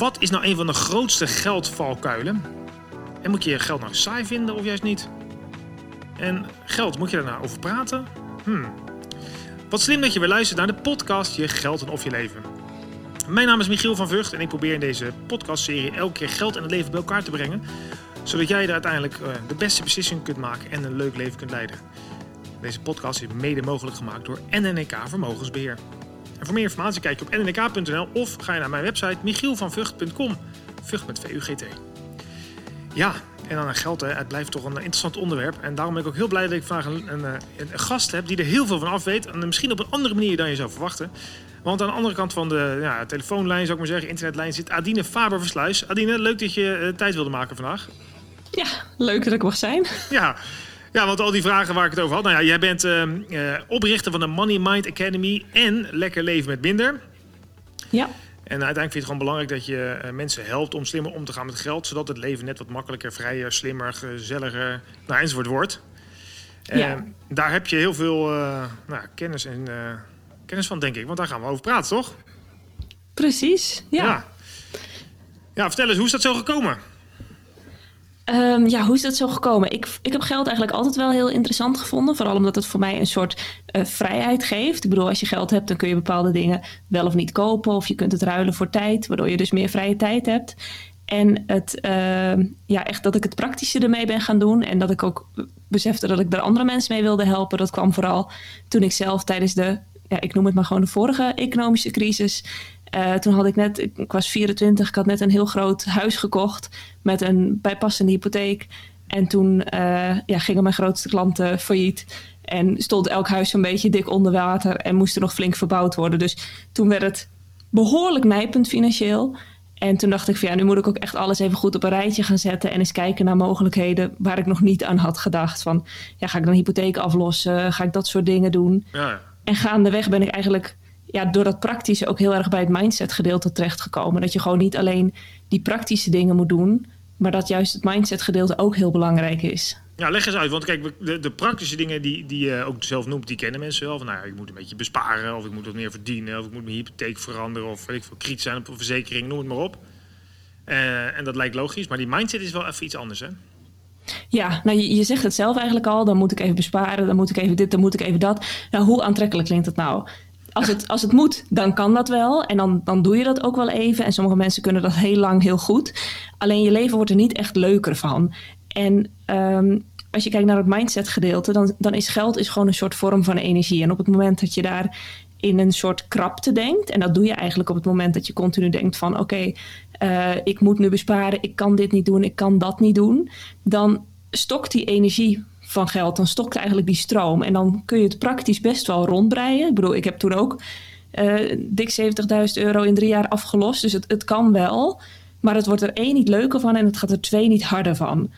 Wat is nou een van de grootste geldvalkuilen? En moet je je geld nou saai vinden of juist niet? En geld, moet je daar nou over praten? Hmm. Wat slim dat je weer luistert naar de podcast Je Geld en Of Je Leven. Mijn naam is Michiel van Vught en ik probeer in deze podcastserie elke keer geld en het leven bij elkaar te brengen. Zodat jij er uiteindelijk eh, de beste beslissing kunt maken en een leuk leven kunt leiden. Deze podcast is mede mogelijk gemaakt door NNK Vermogensbeheer. En voor meer informatie kijk je op nnk.nl of ga je naar mijn website michielvanvugt.com. Vught met V-U-G-T. Ja, en dan geld, hè. het blijft toch een interessant onderwerp. En daarom ben ik ook heel blij dat ik vandaag een, een, een gast heb die er heel veel van af weet. En misschien op een andere manier dan je zou verwachten. Want aan de andere kant van de ja, telefoonlijn, zou ik maar zeggen, internetlijn, zit Adine Faber-Versluis. Adine, leuk dat je uh, tijd wilde maken vandaag. Ja, leuk dat ik mag zijn. Ja, ja, want al die vragen waar ik het over had. Nou ja, jij bent uh, uh, oprichter van de Money Mind Academy en Lekker Leven met Minder. Ja. En uiteindelijk vind je het gewoon belangrijk dat je uh, mensen helpt om slimmer om te gaan met geld. Zodat het leven net wat makkelijker, vrijer, slimmer, gezelliger nou, enzovoort wordt. Ja. Daar heb je heel veel nou, kennis, en, kennis van, denk ik. Want daar gaan we over praten, toch? Precies, ja. ja. Ja, vertel eens, hoe is dat zo gekomen? Um, ja, hoe is dat zo gekomen? Ik, ik heb geld eigenlijk altijd wel heel interessant gevonden. Vooral omdat het voor mij een soort uh, vrijheid geeft. Ik bedoel, als je geld hebt, dan kun je bepaalde dingen wel of niet kopen. Of je kunt het ruilen voor tijd, waardoor je dus meer vrije tijd hebt. En het, uh, ja, echt dat ik het praktische ermee ben gaan doen. En dat ik ook besefte dat ik er andere mensen mee wilde helpen. Dat kwam vooral toen ik zelf tijdens de, ja, ik noem het maar gewoon de vorige economische crisis. Uh, toen had ik net, ik was 24, ik had net een heel groot huis gekocht met een bijpassende hypotheek. En toen uh, ja, gingen mijn grootste klanten failliet. En stond elk huis een beetje dik onder water en moest er nog flink verbouwd worden. Dus toen werd het behoorlijk nijpend financieel. En toen dacht ik van ja, nu moet ik ook echt alles even goed op een rijtje gaan zetten. En eens kijken naar mogelijkheden waar ik nog niet aan had gedacht. Van ja, ga ik dan hypotheek aflossen? Ga ik dat soort dingen doen? Ja. En gaandeweg ben ik eigenlijk ja, door dat praktische ook heel erg bij het mindset gedeelte terechtgekomen. Dat je gewoon niet alleen die praktische dingen moet doen, maar dat juist het mindset gedeelte ook heel belangrijk is. Ja, leg eens uit. Want kijk, de, de praktische dingen die, die je ook zelf noemt, die kennen mensen wel. Van nou ja, ik moet een beetje besparen, of ik moet wat meer verdienen, of ik moet mijn hypotheek veranderen, of weet ik veel, kritisch zijn op een verzekering, noem het maar op. Uh, en dat lijkt logisch, maar die mindset is wel even iets anders, hè? Ja, nou je, je, zegt het zelf eigenlijk al. Dan moet ik even besparen, dan moet ik even dit, dan moet ik even dat. Nou, hoe aantrekkelijk klinkt het nou? Als het, als het moet, dan kan dat wel. En dan, dan doe je dat ook wel even. En sommige mensen kunnen dat heel lang heel goed. Alleen je leven wordt er niet echt leuker van. En um, als je kijkt naar het mindset gedeelte, dan, dan is geld is gewoon een soort vorm van energie. En op het moment dat je daar in een soort krapte denkt, en dat doe je eigenlijk op het moment dat je continu denkt van oké, uh, ik moet nu besparen, ik kan dit niet doen, ik kan dat niet doen, dan stokt die energie van geld, dan stokt eigenlijk die stroom. En dan kun je het praktisch best wel rondbreien. Ik bedoel, ik heb toen ook uh, dik 70.000 euro in drie jaar afgelost. Dus het, het kan wel. Maar het wordt er één niet leuker van en het gaat er twee niet harder van.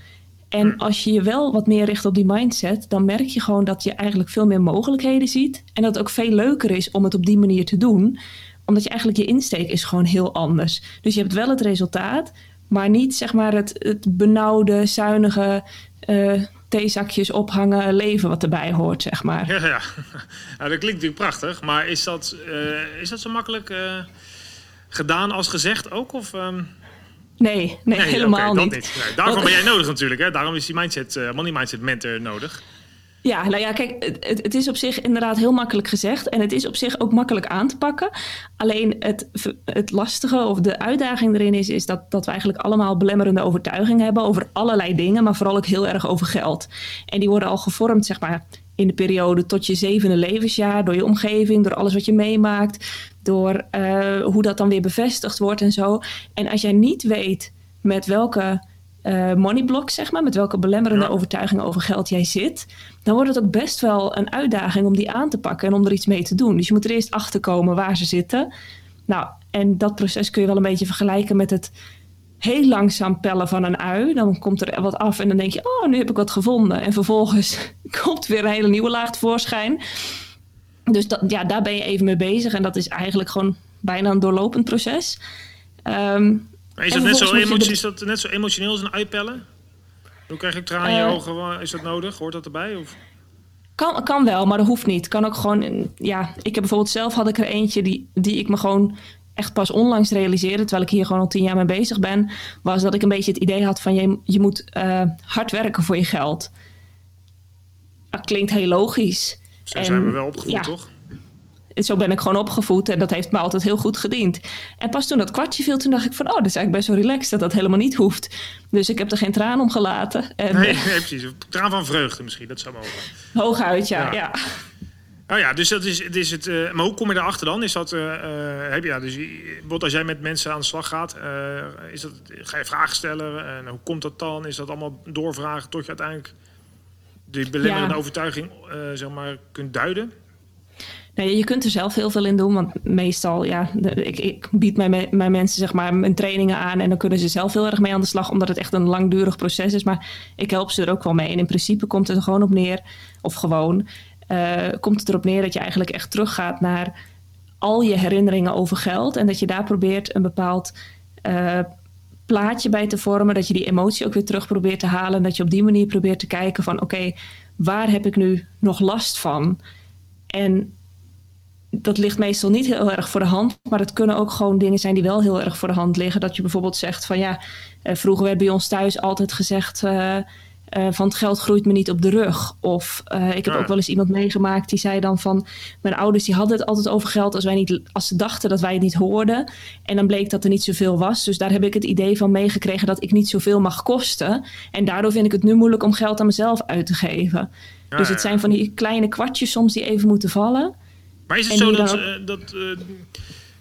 En als je je wel wat meer richt op die mindset, dan merk je gewoon dat je eigenlijk veel meer mogelijkheden ziet. En dat het ook veel leuker is om het op die manier te doen. Omdat je eigenlijk je insteek is gewoon heel anders. Dus je hebt wel het resultaat, maar niet zeg maar het, het benauwde, zuinige. Uh, theezakjes ophangen leven wat erbij hoort, zeg maar. Ja, ja. Nou, dat klinkt natuurlijk prachtig, maar is dat, uh, is dat zo makkelijk uh, gedaan als gezegd ook? Of, um... nee, nee, nee, helemaal okay, niet. niet. Nee, daarom ben jij nodig natuurlijk. Hè? Daarom is die mindset, uh, money mindset mentor nodig. Ja, nou ja, kijk, het, het, is op zich inderdaad heel makkelijk gezegd. En het is op zich ook makkelijk aan te pakken. Alleen het, het lastige of de uitdaging erin is, is dat, dat we eigenlijk allemaal belemmerende overtuigingen hebben over allerlei dingen, maar vooral ook heel erg over geld. En die worden al gevormd, zeg maar, in de periode tot je zevende levensjaar, door je omgeving, door alles wat je meemaakt, door uh, hoe dat dan weer bevestigd wordt en zo. En als jij niet weet met welke uh, moneyblock, zeg maar, met welke belemmerende ja. overtuigingen over geld jij zit, dan wordt het ook best wel een uitdaging om die aan te pakken en om er iets mee te doen. Dus je moet er eerst achter komen waar ze zitten. Nou, en dat proces kun je wel een beetje vergelijken met het heel langzaam pellen van een ui. Dan komt er wat af en dan denk je, oh, nu heb ik wat gevonden. En vervolgens komt weer een hele nieuwe laag tevoorschijn. Dus dat, ja, daar ben je even mee bezig. En dat is eigenlijk gewoon bijna een doorlopend proces. Um, maar is dat, net zo, emotie, is dat net zo emotioneel als een uitpellen? Hoe krijg ik tranen in je uh, ogen? Is dat nodig? Hoort dat erbij? Of? Kan, kan wel, maar dat hoeft niet. Kan ook gewoon, ja, ik heb bijvoorbeeld zelf had ik er eentje die, die ik me gewoon echt pas onlangs realiseerde, terwijl ik hier gewoon al tien jaar mee bezig ben, was dat ik een beetje het idee had van je, je moet uh, hard werken voor je geld. Dat klinkt heel logisch. Zo zijn we wel opgevoed, toch? Zo ben ik gewoon opgevoed en dat heeft me altijd heel goed gediend. En pas toen dat kwartje viel, toen dacht ik van... oh, dat is eigenlijk best wel relaxed dat dat helemaal niet hoeft. Dus ik heb er geen traan om gelaten. En, nee, nee, precies. Traan van vreugde misschien, dat zou mogen. Hooguit, ja. ja. ja. Nou ja, dus dat is, het is het. Uh, maar hoe kom je erachter dan? Is dat, uh, heb je, ja, dus wat als jij met mensen aan de slag gaat, is dat, ga je vragen stellen en hoe komt dat dan? Is dat allemaal doorvragen tot je uiteindelijk de belemmerende overtuiging zeg maar kunt duiden? Nee, je kunt er zelf heel veel in doen, want meestal, ja, ik, ik, bied mijn, mijn mensen zeg maar mijn trainingen aan en dan kunnen ze zelf heel erg mee aan de slag, omdat het echt een langdurig proces is. Maar ik help ze er ook wel mee. En in principe komt het er gewoon op neer, of gewoon, uh, komt het erop neer dat je eigenlijk echt teruggaat naar al je herinneringen over geld en dat je daar probeert een bepaald uh, plaatje bij te vormen, dat je die emotie ook weer terug probeert te halen en dat je op die manier probeert te kijken van oké, waar heb ik nu nog last van? En dat ligt meestal niet heel erg voor de hand. Maar het kunnen ook gewoon dingen zijn die wel heel erg voor de hand liggen. Dat je bijvoorbeeld zegt van ja, uh, vroeger werd bij ons thuis altijd gezegd. Uh, uh, van het geld groeit me niet op de rug. Of ik heb ook wel eens iemand meegemaakt die zei dan van... mijn ouders die hadden het altijd over geld als, wij niet, als ze dachten dat wij het niet hoorden. En dan bleek dat er niet zoveel was. Dus daar heb ik het idee van meegekregen dat ik niet zoveel mag kosten. En daardoor vind ik het nu moeilijk om geld aan mezelf uit te geven. dus het zijn van die kleine kwartjes soms die even moeten vallen... Maar is het zo dat... Dat uh,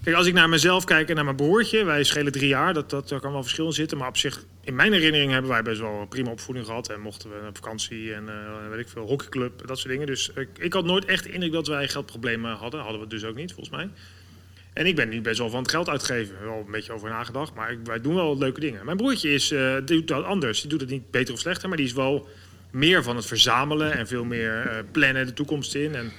kijk, als ik naar mezelf kijk en naar mijn broertje... wij schelen drie jaar, dat, dat, daar kan wel verschil in zitten. Maar op zich, in mijn herinnering hebben wij best wel een prima opvoeding gehad. En mochten we op vakantie en uh, weet ik veel, hockeyclub, dat soort dingen. Dus ik, ik had nooit echt de indruk dat wij geldproblemen hadden. Hadden we dus ook niet, volgens mij. En ik ben nu best wel van het geld uitgeven. Wel een beetje over nagedacht, maar ik, wij doen wel leuke dingen. Mijn broertje is, uh, doet dat anders. Die doet het niet beter of slechter, maar die is wel meer van het verzamelen en veel meer uh, plannen de toekomst in. En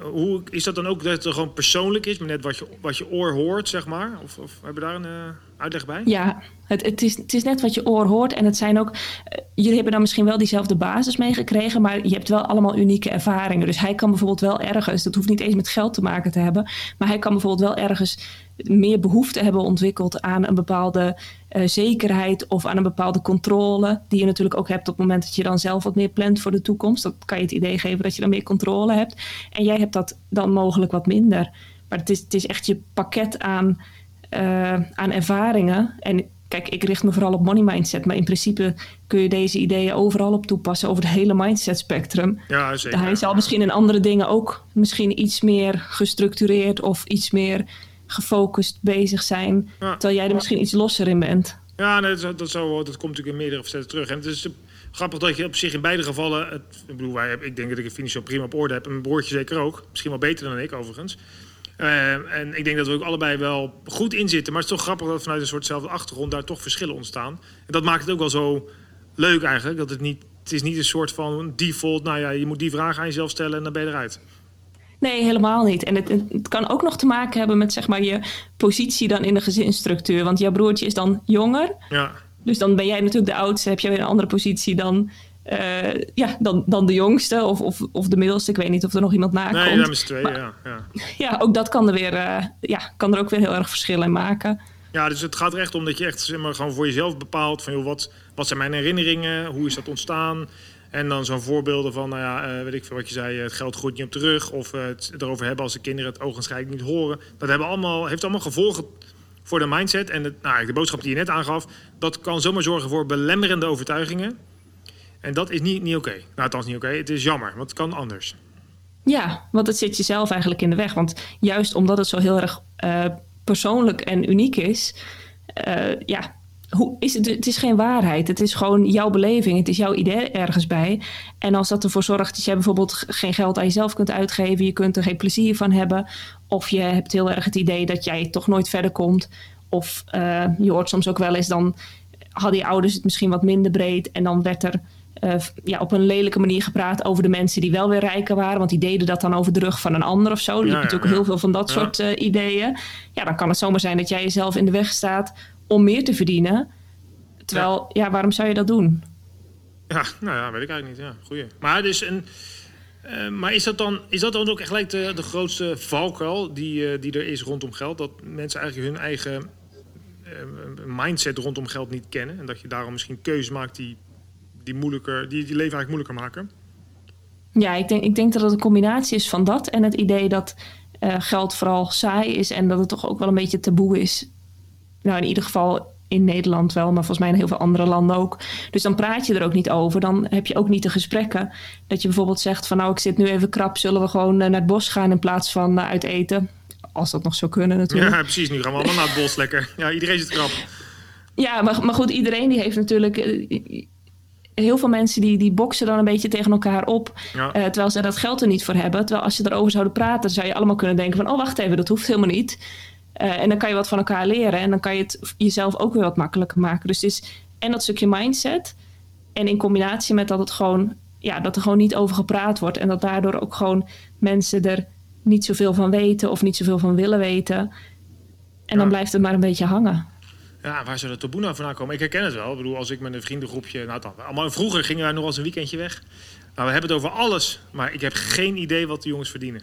hoe is dat dan ook dat het gewoon persoonlijk is, maar net wat je, wat je oor hoort, zeg maar? Of, of hebben daar een uh, uitleg bij? Ja, het, het, is, het is net wat je oor hoort. En het zijn ook, uh, jullie hebben dan misschien wel diezelfde basis meegekregen, maar je hebt wel allemaal unieke ervaringen. Dus hij kan bijvoorbeeld wel ergens, dat hoeft niet eens met geld te maken te hebben, maar hij kan bijvoorbeeld wel ergens meer behoefte hebben ontwikkeld aan een bepaalde uh, zekerheid of aan een bepaalde controle. Die je natuurlijk ook hebt op het moment dat je dan zelf wat meer plant voor de toekomst. Dat kan je het idee geven dat je dan meer controle hebt. En jij hebt dat dan mogelijk wat minder. Maar het is, het is echt je pakket aan, uh, aan ervaringen. En kijk, ik richt me vooral op money mindset. Maar in principe kun je deze ideeën overal op toepassen. Over het hele mindset spectrum. Ja, zeker. Hij zal misschien in andere dingen ook misschien iets meer gestructureerd of iets meer gefocust bezig zijn. Terwijl jij er misschien iets losser in bent. Ja, dat, dat, zo, dat komt natuurlijk in meerdere facetten terug. En het is grappig dat je op zich in beide gevallen... Het, ik bedoel, wij, ik denk dat ik het financieel prima op orde heb. En mijn broertje zeker ook. Misschien wel beter dan ik, overigens. Uh, en ik denk dat we ook allebei wel goed in zitten. Maar het is toch grappig dat vanuit een soortzelfde achtergrond... daar toch verschillen ontstaan. En dat maakt het ook wel zo leuk eigenlijk. Dat het niet... Het is niet een soort van default... Nou ja, je moet die vraag aan jezelf stellen en dan ben je eruit. Nee, helemaal niet. En het, het, kan ook nog te maken hebben met zeg maar, je positie dan in de gezinsstructuur. Want jouw broertje is dan jonger. Ja. Dus dan ben jij natuurlijk de oudste. Heb je weer een andere positie dan, uh, ja, dan, dan de jongste of, of, of de middelste. Ik weet niet of er nog iemand na komt. Nee, dat is twee, ja, ja. Ja, ook dat kan er, weer, uh, ja, kan er ook weer heel erg verschil in maken. Ja, dus het gaat er echt om dat je echt zeg maar, gewoon voor jezelf bepaalt... van joh, wat, wat zijn mijn herinneringen, hoe is dat ontstaan... En dan zo'n voorbeelden van, nou ja, uh, weet ik veel wat je zei, het geld groeit niet op terug. Of het erover hebben als de kinderen het ogenschijnlijk niet horen. Dat hebben allemaal, heeft allemaal gevolgen voor de mindset. En het, nou, de boodschap die je net aangaf, dat kan zomaar zorgen voor belemmerende overtuigingen. En dat is niet, niet oké. Okay. Nou, althans niet oké. Het is jammer, want het kan anders. Ja, want het zit jezelf eigenlijk in de weg. Want juist omdat het zo heel erg uh, persoonlijk en uniek is... ja, hoe is het, het is geen waarheid. Het is gewoon jouw beleving. Het is jouw idee ergens bij. En als dat ervoor zorgt dat jij bijvoorbeeld geen geld aan jezelf kunt uitgeven, je kunt er geen plezier van hebben, of je hebt heel erg het idee dat jij toch nooit verder komt, of uh, je hoort soms ook wel eens dan hadden je ouders het misschien wat minder breed en dan werd er uh, ja, op een lelijke manier gepraat over de mensen die wel weer rijker waren. Want die deden dat dan over de rug van een ander of zo. Je hebt natuurlijk heel veel van dat soort uh, ideeën. Ja, dan kan het zomaar zijn dat jij jezelf in de weg staat om meer te verdienen. Terwijl, ja. waarom zou je dat doen? Ja, nou ja, weet ik eigenlijk niet. Ja, goeie. Maar dus een. Eh, maar is dat, dan, is dat dan ook echt gelijk de, de grootste valkuil die, eh, die er is rondom geld? Dat mensen eigenlijk hun eigen eh, mindset rondom geld niet kennen. En dat je daarom misschien keuzes maakt die, die, moeilijker, die, die leven eigenlijk moeilijker maken? Ja, ik denk, ik denk dat het een combinatie is van dat en het idee dat geld vooral saai is en dat het toch ook wel een beetje taboe is. Nou, in ieder geval in Nederland wel, maar volgens mij in heel veel andere landen ook. Dus dan praat je er ook niet over. Dan heb je ook niet de gesprekken. Dat je bijvoorbeeld zegt van nou, ik zit nu even krap, zullen we gewoon eh, naar het bos gaan in plaats van uit eten. Als dat nog zou kunnen natuurlijk. Ja, precies. Nu gaan we allemaal naar het bos lekker. Ja, iedereen zit krap. Ja, maar, maar goed, iedereen die heeft natuurlijk... Eh, heel veel mensen die, die boksen dan een beetje tegen elkaar op. Eh, terwijl ze dat geld er niet voor hebben. Terwijl als je erover zouden praten, zou je allemaal kunnen denken van... oh, wacht even, dat hoeft helemaal niet. Uh, en dan kan je wat van elkaar leren. En dan kan je het jezelf ook weer wat makkelijker maken. Dus het is en dat stukje mindset. En in combinatie met dat het gewoon, ja, dat er gewoon niet over gepraat wordt. En dat daardoor ook gewoon mensen er niet zoveel van weten of niet zoveel van willen weten. En dan blijft het maar een beetje hangen. Ja, waar zou dat taboe nou vandaan komen? Ik herken het wel. Ik bedoel, als ik met een vriendengroepje... Nou, dan, allemaal, vroeger gingen wij nog eens een weekendje weg. Nou, we hebben het over alles. Maar ik heb geen idee wat de jongens verdienen.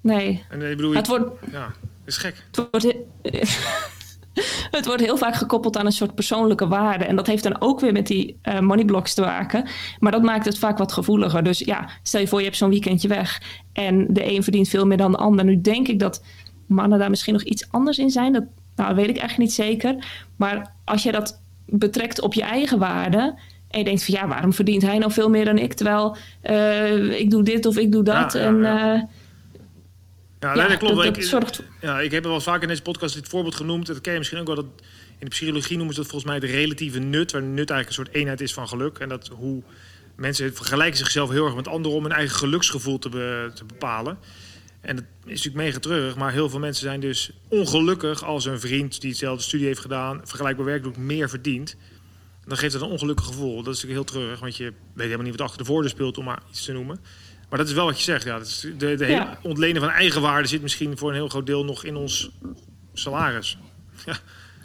Nee. En, ik bedoel, het wordt... Ja, is gek. Het wordt, het wordt heel vaak gekoppeld aan een soort persoonlijke waarde. En dat heeft dan ook weer met die uh, moneyblocks te maken. Maar dat maakt het vaak wat gevoeliger. Dus ja, stel je voor je hebt zo'n weekendje weg. En de een verdient veel meer dan de ander. Nu denk ik dat mannen daar misschien nog iets anders in zijn. Dat nou, weet ik eigenlijk niet zeker. Maar als je dat betrekt op je eigen waarde... En je denkt van ja, waarom verdient hij nou veel meer dan ik? Terwijl uh, ik doe dit of ik doe dat. Ja, ja, en uh, ja, dat klopt. ik, zorgt... ja, ik heb wel vaak in deze podcast dit voorbeeld genoemd. Dat ken je misschien ook wel. Dat, in de psychologie noemen ze dat volgens mij de relatieve nut. Waar nut eigenlijk een soort eenheid is van geluk. En dat hoe mensen vergelijken zichzelf heel erg met anderen om hun eigen geluksgevoel te, te bepalen. En dat is natuurlijk mega treurig, maar heel veel mensen zijn dus ongelukkig als een vriend die hetzelfde studie heeft gedaan, vergelijkbaar werk doet, meer verdient. Dan geeft dat een ongelukkig gevoel. Dat is natuurlijk heel treurig, want je weet helemaal niet wat achter de voordeur speelt, om maar iets te noemen. Maar dat is wel wat je zegt. Ja. Dat is de, de hele ontlenen van eigenwaarde zit misschien voor een heel groot deel nog in ons salaris. Ja.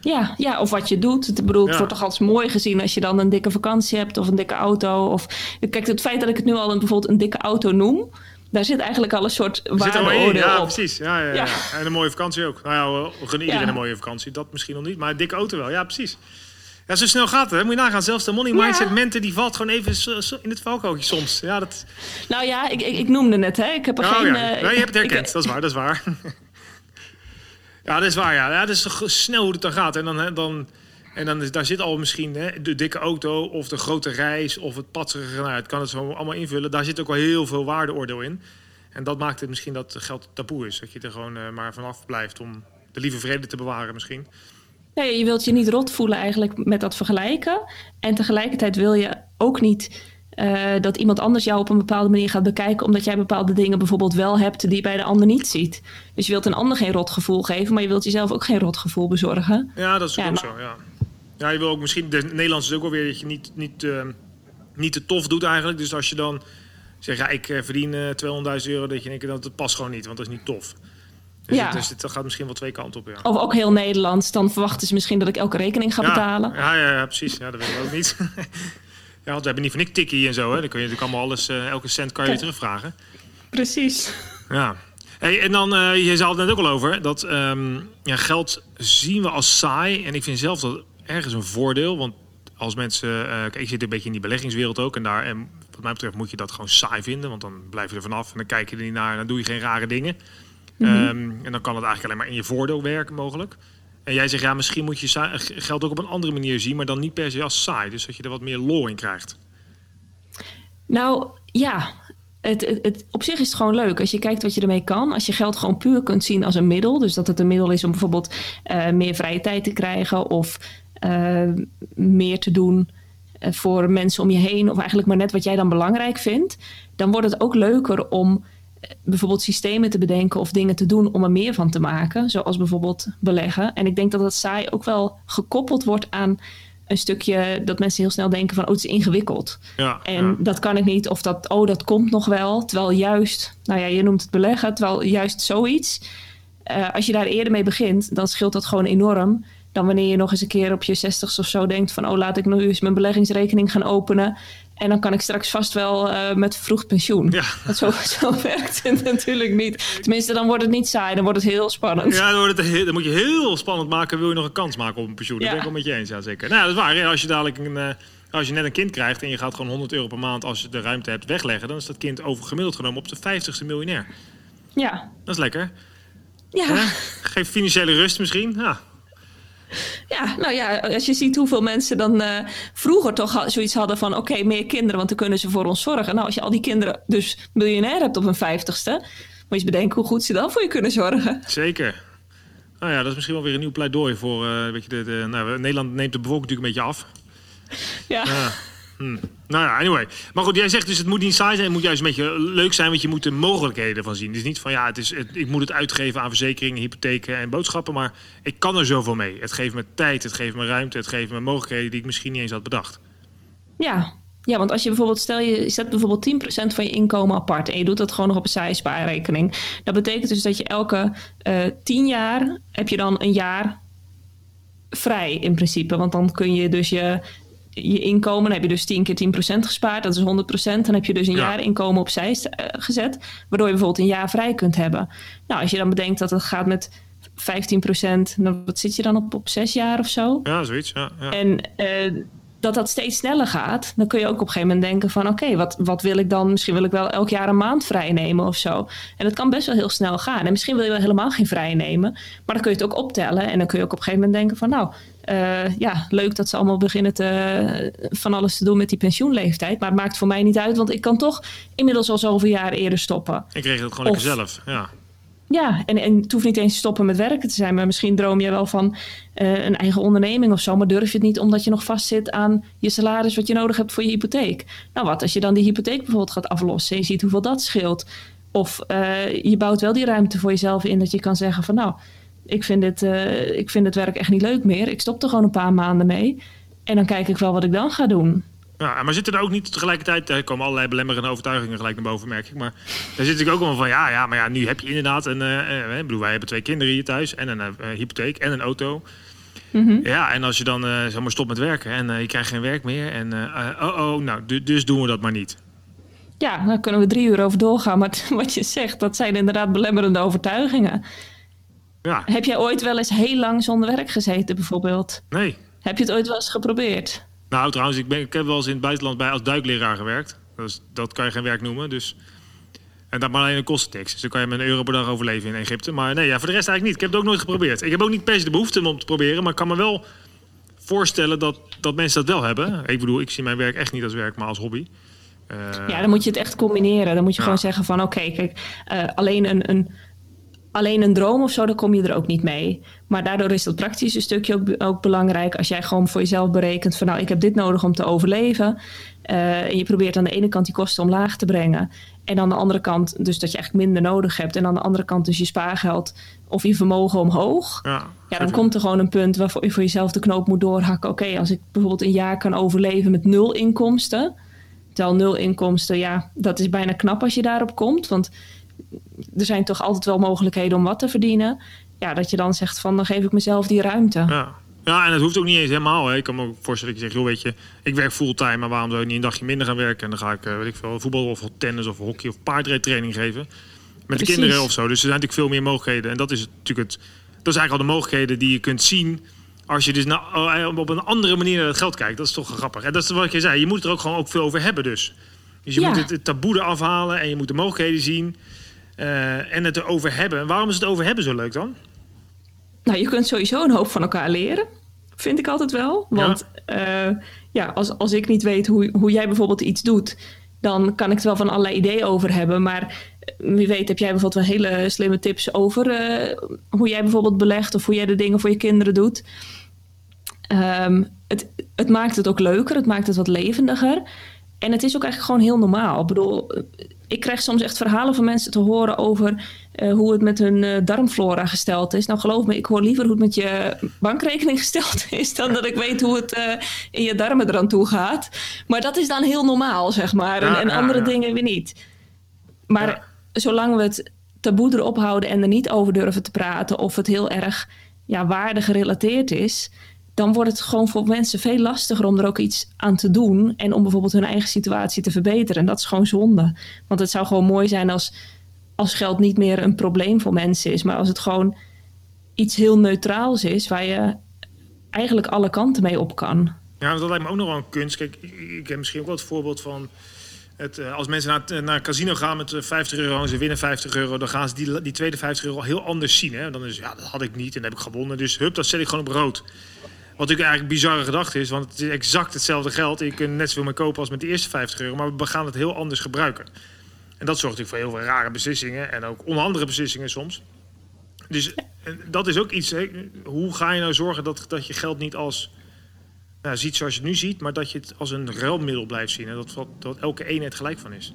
Ja, ja, of wat je doet. Het, bedoel, het wordt toch altijd mooi gezien als je dan een dikke vakantie hebt of een dikke auto. Of, kijk, het feit dat ik het nu al een, bijvoorbeeld een dikke auto noem, daar zit eigenlijk al een soort waardeoordeel ja, op. Precies. Ja, ja, ja, En een mooie vakantie ook. Nou ja, we gunnen iedereen een mooie vakantie. Dat misschien nog niet, maar een dikke auto wel. Ja, precies. Ja, zo snel gaat het. Hè? Moet je nagaan. Zelfs de money mindset mente die valt gewoon even in het valkootje soms. Ja, dat... Nou ja, ik, ik, ik noemde het. Hè. Ik heb er oh, geen... Ja. Uh, je hebt het herkend. dat is waar, dat is waar. ja, dat is waar. Ja, ja dat is snel hoe het dan gaat. En dan... dan en dan daar zit al misschien hè, de dikke auto of de grote reis of het patserige. Nou, het kan het zo allemaal invullen. Daar zit ook wel heel veel waardeoordeel in. En dat maakt het misschien dat geld taboe is. Dat je er gewoon uh, maar vanaf blijft om de lieve vrede te bewaren misschien. Nee, je wilt je niet rot voelen eigenlijk met dat vergelijken. En tegelijkertijd wil je ook niet uh, dat iemand anders jou op een bepaalde manier gaat bekijken, omdat jij bepaalde dingen bijvoorbeeld wel hebt die je bij de ander niet ziet. Dus je wilt een ander geen rotgevoel geven, maar je wilt jezelf ook geen rotgevoel bezorgen. Ja, dat is ook zo. Ja. Ja, je wil ook misschien, de Nederlands is ook wel weer dat je niet, niet, uh, niet te tof doet eigenlijk. Dus als je dan zegt, ja, ik uh, verdien 200.000 euro, dat je denkt, dat het past gewoon niet, want dat is niet tof. Dus, ja. het, dus gaat misschien wel twee kanten op. Ja. Of ook heel Nederlands. Dan verwachten ze misschien dat ik elke rekening ga betalen. Ja, ja, ja, precies. Ja, dat willen we ook niet. ja, want we hebben niet van niks tikkie en zo. Hè. Dan kun je natuurlijk allemaal alles, uh, elke cent kan je terugvragen. Precies. Ja. Hey, en dan, uh, je zei het net ook al over, dat um, ja, geld zien we als saai. En ik vind zelf dat ergens een voordeel. Want als mensen, uh, kijk, ik zit een beetje in die beleggingswereld ook. En daar, en wat mij betreft, moet je dat gewoon saai vinden. Want dan blijf je er vanaf en dan kijk je er niet naar en dan doe je geen rare dingen. Mhm. Ehm, en dan kan het eigenlijk alleen maar in je voordeel werken mogelijk. En jij zegt, ja, misschien moet je geld ook op een andere manier zien, maar dan niet per se als saai. Dus dat je er wat meer lol in krijgt. Nou, ja. Het, het, het, op zich is het gewoon leuk als je kijkt wat je ermee kan. Als je geld gewoon puur kunt zien als een middel. Dus dat het een middel is om bijvoorbeeld uh, meer vrije tijd te krijgen of meer te doen uh, voor mensen om je heen. Of eigenlijk maar net wat jij dan belangrijk vindt. Dan wordt het ook leuker om bijvoorbeeld systemen te bedenken of dingen te doen om er meer van te maken, zoals bijvoorbeeld beleggen. En ik denk dat dat saai ook wel gekoppeld wordt aan een stukje dat mensen heel snel denken van oh het is ingewikkeld. Ja, en dat kan ik niet of dat oh dat komt nog wel. Terwijl juist, nou ja, je noemt het beleggen, terwijl juist zoiets, uh, als je daar eerder mee begint, dan scheelt dat gewoon enorm. Dan wanneer je nog eens een keer op je zestigste of zo denkt van oh laat ik nu eens mijn beleggingsrekening gaan openen. En dan kan ik straks vast wel uh, met vroeg pensioen. Ja. Want zo, zo werkt het natuurlijk niet. Tenminste, dan wordt het niet saai, dan wordt het heel spannend. Ja, dan, wordt het heel, dan moet je heel spannend maken. Wil je nog een kans maken op een pensioen? Dat ben ik wel met je eens, ja zeker. Nou, dat is waar. Als je dadelijk een, uh, als je net een kind krijgt en je gaat gewoon 100 euro per maand als je de ruimte hebt wegleggen, dan is dat kind over gemiddeld genomen op de 50ste miljonair. Ja. Dat is lekker. Ja. ja. Geeft financiële rust misschien. Ja. Ja, nou ja, als je ziet hoeveel mensen dan uh, vroeger toch zoiets hadden van... oké, meer kinderen, want dan kunnen ze voor ons zorgen. Nou, als je al die kinderen dus miljonair hebt op een vijftigste... moet je eens bedenken hoe goed ze dan voor je kunnen zorgen. Zeker. Nou ja, dat is misschien wel weer een nieuw pleidooi voor... Uh, weet je, de, de, nou, Nederland neemt de bevolking natuurlijk een beetje af. Ja. Uh, Hmm. Nou ja, anyway. Maar goed, jij zegt dus het moet niet saai zijn. Het moet juist een beetje leuk zijn, want je moet de mogelijkheden ervan zien. Dus niet van ja, het is, ik moet het uitgeven aan verzekeringen, hypotheken en boodschappen. Maar ik kan er zoveel mee. Het geeft me tijd, het geeft me ruimte, het geeft me mogelijkheden die ik misschien niet eens had bedacht. Ja, ja, want als je bijvoorbeeld, stel je zet bijvoorbeeld 10% van je inkomen apart en je doet dat gewoon nog op een spaarrekening. Dat betekent dus dat je elke uh, 10 jaar heb je dan een jaar vrij in principe. Want dan kun je dus je je inkomen, dan heb je dus 10 keer 10% gespaard, dat is 100%. Dan heb je dus een ja. jaar inkomen opzij uh, gezet, waardoor je bijvoorbeeld een jaar vrij kunt hebben. Nou, als je dan bedenkt dat het gaat met 15%, dan wat zit je dan op, op 6 jaar of zo? Ja, zoiets. Ja, ja. En uh, dat dat steeds sneller gaat, dan kun je ook op een gegeven moment denken van oké, okay, wat, wat wil ik dan? Misschien wil ik wel elk jaar een maand vrij nemen of zo. En dat kan best wel heel snel gaan. En misschien wil je wel helemaal geen vrij nemen, maar dan kun je het ook optellen. En dan kun je ook op een gegeven moment denken van nou, uh, ja, leuk dat ze allemaal beginnen te, van alles te doen met die pensioenleeftijd. Maar het maakt voor mij niet uit, want ik kan toch inmiddels al zoveel jaar eerder stoppen. Ik regel het gewoon of, lekker zelf, ja. Ja, en, en het hoeft niet eens stoppen met werken te zijn. Maar misschien droom je wel van uh, een eigen onderneming of zo. Maar durf je het niet omdat je nog vastzit aan je salaris wat je nodig hebt voor je hypotheek. Nou wat, als je dan die hypotheek bijvoorbeeld gaat aflossen en je ziet hoeveel dat scheelt. Of uh, je bouwt wel die ruimte voor jezelf in dat je kan zeggen van nou, ik vind, dit, uh, ik vind het werk echt niet leuk meer. Ik stop er gewoon een paar maanden mee. En dan kijk ik wel wat ik dan ga doen. Ja, maar zitten er ook niet tegelijkertijd, er komen allerlei belemmerende overtuigingen gelijk naar boven, merk ik. Maar daar zit ik ook wel van, ja, ja, maar ja, nu heb je inderdaad een, uh, bedoel, wij hebben twee kinderen hier thuis en een uh, hypotheek en een auto. Mm -hmm. Ja, en als je dan uh, zeg maar stopt met werken en je krijgt geen werk meer en oh, oh, nou, dus doen we dat maar niet. Ja, daar kunnen we drie uur over doorgaan, maar wat je zegt, dat zijn inderdaad belemmerende overtuigingen. Ja. Heb jij ooit wel eens heel lang zonder werk gezeten, bijvoorbeeld? Nee. Heb je het ooit wel eens geprobeerd? Nou, trouwens, ik, ben, ik heb wel eens in het buitenland bij als duikleraar gewerkt. Dus dat kan je geen werk noemen. Dus... En dat maar alleen een kostentekst. Dus dan kan je met een euro per dag overleven in Egypte. Maar nee, ja, voor de rest eigenlijk niet. Ik heb het ook nooit geprobeerd. Ik heb ook niet per se de behoefte om te proberen. Maar ik kan me wel voorstellen dat, dat mensen dat wel hebben. Ik bedoel, ik zie mijn werk echt niet als werk, maar als hobby. Uh, ja, dan moet je het echt combineren. Dan moet je ja. gewoon zeggen van... oké, okay, kijk, uh, alleen een... een alleen een droom of zo, dan kom je er ook niet mee. Maar daardoor is dat praktische stukje ook, ook belangrijk. Als jij gewoon voor jezelf berekent van nou, ik heb dit nodig om te overleven. Uh, en je probeert aan de ene kant die kosten omlaag te brengen. En aan de andere kant dus dat je eigenlijk minder nodig hebt. En aan de andere kant dus je spaargeld of je vermogen omhoog. Ja, ja dan komt er gewoon een punt waarvoor je voor jezelf de knoop moet doorhakken. Oké, okay, als ik bijvoorbeeld een jaar kan overleven met nul inkomsten. Terwijl nul inkomsten, ja, dat is bijna knap als je daarop komt. Want er zijn toch altijd wel mogelijkheden om wat te verdienen. Ja, dat je dan zegt van dan geef ik mezelf die ruimte. Ja. Ja, en het hoeft ook niet eens helemaal. Hè. Ik kan me ook voorstellen dat je zegt, joh, weet je, ik werk fulltime, maar waarom zou ik niet een dagje minder gaan werken? En dan ga ik, weet ik veel, voetbal of tennis of hockey of paardrijtraining geven. Met de kinderen of zo. Dus er zijn natuurlijk veel meer mogelijkheden. En dat is natuurlijk het, dat is eigenlijk al de mogelijkheden die je kunt zien als je dus nou, op een andere manier naar het geld kijkt. Dat is toch grappig. En dat is wat je zei. Je moet er ook gewoon ook veel over hebben dus. Dus je Ja. moet het, het taboe eraf halen en je moet de mogelijkheden zien. Eh, en het erover hebben. Waarom is het over hebben zo leuk dan? Nou, je kunt sowieso een hoop van elkaar leren. Vind ik altijd wel. Want ja, ja als, als ik niet weet hoe, hoe jij bijvoorbeeld iets doet, dan kan ik er wel van allerlei ideeën over hebben. Maar eh, wie weet heb jij bijvoorbeeld wel hele slimme tips over eh, hoe jij bijvoorbeeld belegt of hoe jij de dingen voor je kinderen doet. Ehm, het, het maakt het ook leuker, het maakt het wat levendiger. En het is ook eigenlijk gewoon heel normaal. Ik bedoel, ik krijg soms echt verhalen van mensen te horen over uh, hoe het met hun uh, darmflora gesteld is. Nou, geloof me, ik hoor liever hoe het met je bankrekening gesteld is dan dat ik weet hoe het uh, in je darmen eraan toe gaat. Maar dat is dan heel normaal, zeg maar. En, Ja, en ja, andere ja. dingen weer niet. Maar zolang we het taboe erop houden en er niet over durven te praten of het heel erg ja, waarde gerelateerd is, dan wordt het gewoon voor mensen veel lastiger om er ook iets aan te doen. En om bijvoorbeeld hun eigen situatie te verbeteren. En dat is gewoon zonde. Want het zou gewoon mooi zijn als, als geld niet meer een probleem voor mensen is. Maar als het gewoon iets heel neutraals is. Waar je eigenlijk alle kanten mee op kan. Ja, dat lijkt me ook nog wel een kunst. Kijk, ik heb misschien ook wel het voorbeeld van... Het, eh, als mensen naar, naar een casino gaan met 50 eh, euro en ze winnen 50 euro... dan gaan ze die, die tweede 50 euro heel anders zien. Hè? Dan is ja, dat had ik niet en dat heb ik gewonnen. Dus hup, dat zet ik gewoon op rood. Wat natuurlijk eigenlijk bizarre gedachte is, want het is exact hetzelfde geld. Je kunt net zoveel mee kopen als met de eerste 50 euro, maar we gaan het heel anders gebruiken. En dat zorgt natuurlijk voor heel veel rare beslissingen en ook onhandige beslissingen soms. Dus dat is ook iets. Hè. Hoe ga je nou zorgen dat, dat je geld niet als nou, ziet zoals je het nu ziet, maar dat je het als een ruilmiddel blijft zien en dat, dat elke eenheid gelijk van is.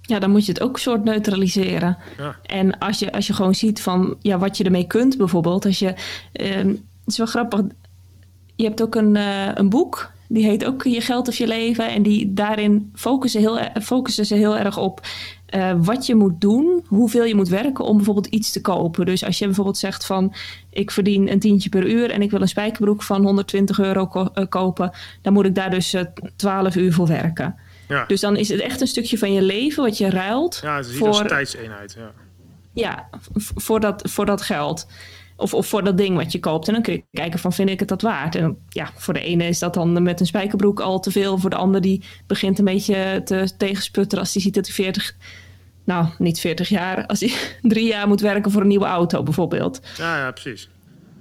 Ja, dan moet je het ook soort neutraliseren. Ja. En als je, als je gewoon ziet van ja, wat je ermee kunt, bijvoorbeeld. Als je, uh, het is wel grappig, je hebt ook een, uh, een boek, die heet ook Je geld of je leven. En die, daarin focussen, heel, focussen ze heel erg op uh, wat je moet doen, hoeveel je moet werken om bijvoorbeeld iets te kopen. Dus als je bijvoorbeeld zegt van ik verdien een tientje per uur en ik wil een spijkerbroek van 120 euro ko uh, kopen, dan moet ik daar dus 12 uur voor werken. Ja. Dus dan is het echt een stukje van je leven wat je ruilt. Ja, het is voor, als tijdseenheid. Ja, ja voor, dat, voor dat geld. Of, of voor dat ding wat je koopt. En dan kun je kijken van vind ik het dat waard. En ja, voor de ene is dat dan met een spijkerbroek al te veel. Voor de ander die begint een beetje te tegensputteren als die ziet dat hij 40... Nou, niet 40 jaar. Als hij drie jaar moet werken voor een nieuwe auto bijvoorbeeld. Ja, ja, precies.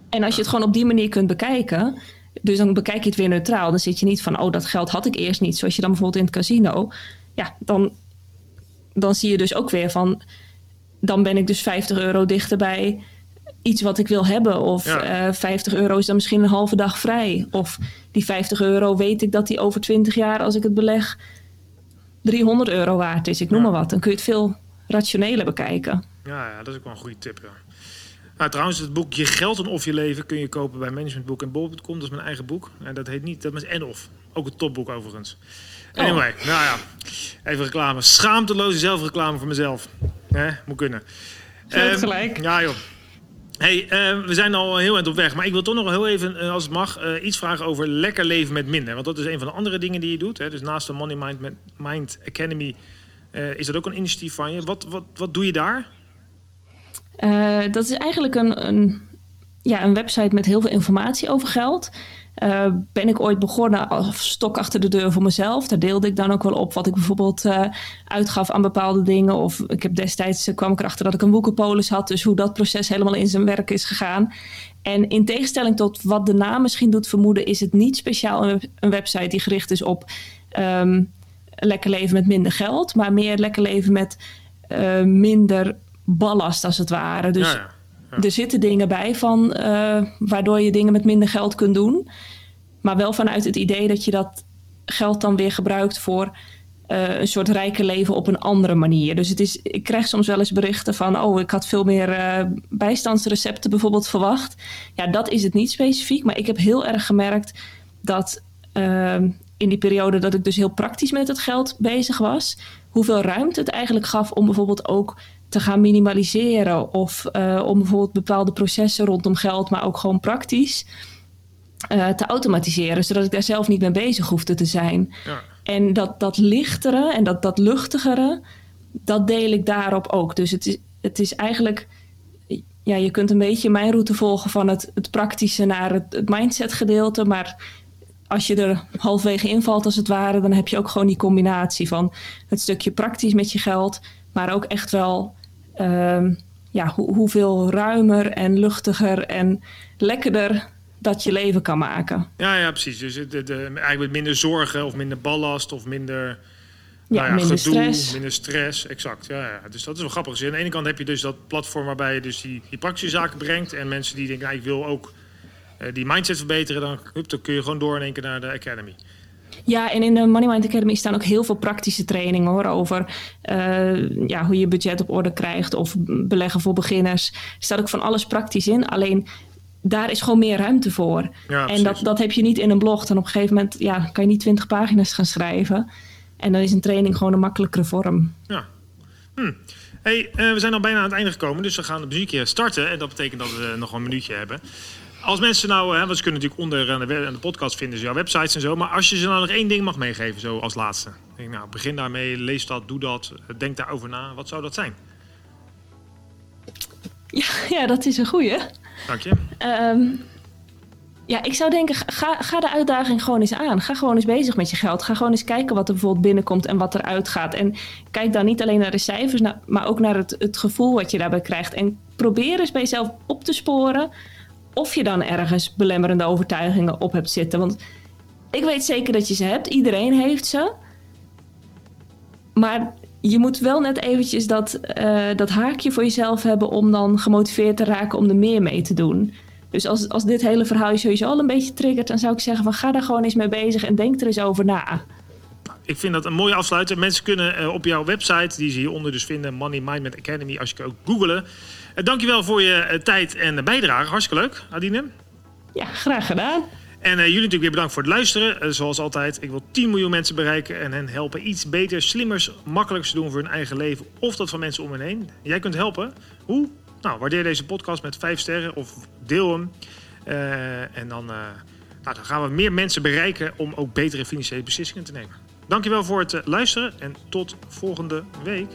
En als je het gewoon op die manier kunt bekijken... Dus dan bekijk je het weer neutraal. Dan zit je niet van, oh, dat geld had ik eerst niet. Zoals je dan bijvoorbeeld in het casino. Ja, dan, dan zie je dus ook weer van... Dan ben ik dus 50 euro dichterbij iets wat ik wil hebben. Of ja. uh, eh, 50 euro is dan misschien een halve dag vrij. Of die 50 euro weet ik dat die over 20 jaar, als ik het beleg, 300 euro waard is. Ik noem maar wat. Dan kun je het veel rationeler bekijken. Ja, ja, dat is ook wel een goede tip. Ja. Nou, trouwens, het boek Je Geld en Of Je Leven kun je kopen bij Managementboek en Bol.com. Dat is mijn eigen boek. En dat heet niet, dat is en of. Ook een topboek overigens. Oh. Anyway, nou ja, even reclame. Schaamteloze zelfreclame voor mezelf. Hè? Moet kunnen. Um, gelijk. Ja joh. Hey, uh, we zijn al heel eind op weg, maar ik wil toch nog heel even, uh, als het mag, uh, iets vragen over lekker leven met minder. Want dat is een van de andere dingen die je doet. Hè? Dus naast de Money Mind, Mind Academy is dat ook een initiatief van je. Wat, wat, wat doe je daar? dat is eigenlijk een, een, ja, een website met heel veel informatie over geld. Uh, ben ik ooit begonnen als stok achter de deur voor mezelf. Daar deelde ik dan ook wel op wat ik bijvoorbeeld uh, uitgaf aan bepaalde dingen. Of ik heb destijds uh, kwam ik erachter dat ik een boekenpolis had. Dus hoe dat proces helemaal in zijn werk is gegaan. En in tegenstelling tot wat de naam misschien doet vermoeden, is het niet speciaal een, website die gericht is op um, lekker leven met minder geld. Maar meer lekker leven met minder ballast als het ware. Dus ja er zitten dingen bij van uh, waardoor je dingen met minder geld kunt doen. Maar wel vanuit het idee dat je dat geld dan weer gebruikt voor uh, een soort rijke leven op een andere manier. Dus het is, ik krijg soms wel eens berichten van: oh, ik had veel meer uh, bijstandsrecepten bijvoorbeeld verwacht. Ja, dat is het niet specifiek. Maar ik heb heel erg gemerkt dat in die periode dat ik dus heel praktisch met het geld bezig was, hoeveel ruimte het eigenlijk gaf om bijvoorbeeld ook te gaan minimaliseren. Of uh, om bijvoorbeeld bepaalde processen rondom geld, maar ook gewoon praktisch uh, te automatiseren. Zodat ik daar zelf niet mee bezig hoefde te zijn. Ja. En dat, dat lichtere en dat, dat luchtigere, dat deel ik daarop ook. Dus het is, het is eigenlijk. Ja, je kunt een beetje mijn route volgen van het, het praktische naar het, het mindset gedeelte. Maar als je er halfwege invalt als het ware, dan heb je ook gewoon die combinatie van het stukje praktisch met je geld, maar ook echt wel um, ja, ho hoeveel ruimer en luchtiger en lekkerder dat je leven kan maken. Ja, ja precies. Dus de, de, eigenlijk met minder zorgen of minder ballast of minder, ja, nou ja, minder gedoe, stress. minder stress. Exact. Ja, ja, Dus dat is wel grappig. Dus aan de ene kant heb je dus dat platform waarbij je dus die, die praktische zaken brengt. En mensen die denken, nou, ik wil ook uh, die mindset verbeteren, dan, hup, dan kun je gewoon door in één keer naar de Academy. Ja, en in de Money Mind Academy staan ook heel veel praktische trainingen hoor. Over uh, ja, hoe je budget op orde krijgt of beleggen voor beginners. Er staat ook van alles praktisch in. Alleen daar is gewoon meer ruimte voor. Ja, en dat, dat heb je niet in een blog. Dan op een gegeven moment ja, kan je niet 20 pagina's gaan schrijven. En dan is een training gewoon een makkelijkere vorm. Ja. Hm. Hey, uh, we zijn al bijna aan het einde gekomen, dus we gaan de muziekje starten. En dat betekent dat we nog een minuutje hebben. Als mensen nou, hè, want ze kunnen natuurlijk onder aan de, aan de podcast vinden ze jouw websites en zo. Maar als je ze nou nog één ding mag meegeven, zo als laatste. Denk, nou, begin daarmee, lees dat, doe dat, denk daarover na. Wat zou dat zijn? Ja, ja dat is een goeie. Dank je. Ehm, ja, ik zou denken, ga, ga de uitdaging gewoon eens aan. Ga gewoon eens bezig met je geld. Ga gewoon eens kijken wat er bijvoorbeeld binnenkomt en wat eruit gaat. En kijk dan niet alleen naar de cijfers, maar ook naar het, het gevoel wat je daarbij krijgt. En probeer eens bij jezelf op te sporen of je dan ergens belemmerende overtuigingen op hebt zitten. Want ik weet zeker dat je ze hebt. Iedereen heeft ze. Maar je moet wel net eventjes dat, uh, dat haakje voor jezelf hebben om dan gemotiveerd te raken om er meer mee te doen. Dus als, als dit hele verhaal je sowieso al een beetje triggert, dan zou ik zeggen van ga daar gewoon eens mee bezig en denk er eens over na. Ik vind dat een mooie afsluiter. Mensen kunnen uh, op jouw website, die ze hieronder dus vinden, Money Mindment Academy, als je ook googelen. Uh, dankjewel voor je uh, tijd en bijdrage. Hartstikke leuk, Adine. Ja, graag gedaan. En jullie natuurlijk weer bedankt voor het luisteren. zoals altijd, ik wil 10 miljoen mensen bereiken en hen helpen iets beter, slimmers, makkelijker te doen voor hun eigen leven of dat van mensen om hen heen. Jij kunt helpen. Hoe? Nou, waardeer deze podcast met 5 sterren of deel hem. Uh, en dan, uh, nou, dan gaan we meer mensen bereiken om ook betere financiële beslissingen te nemen. Dankjewel voor het luisteren en tot volgende week.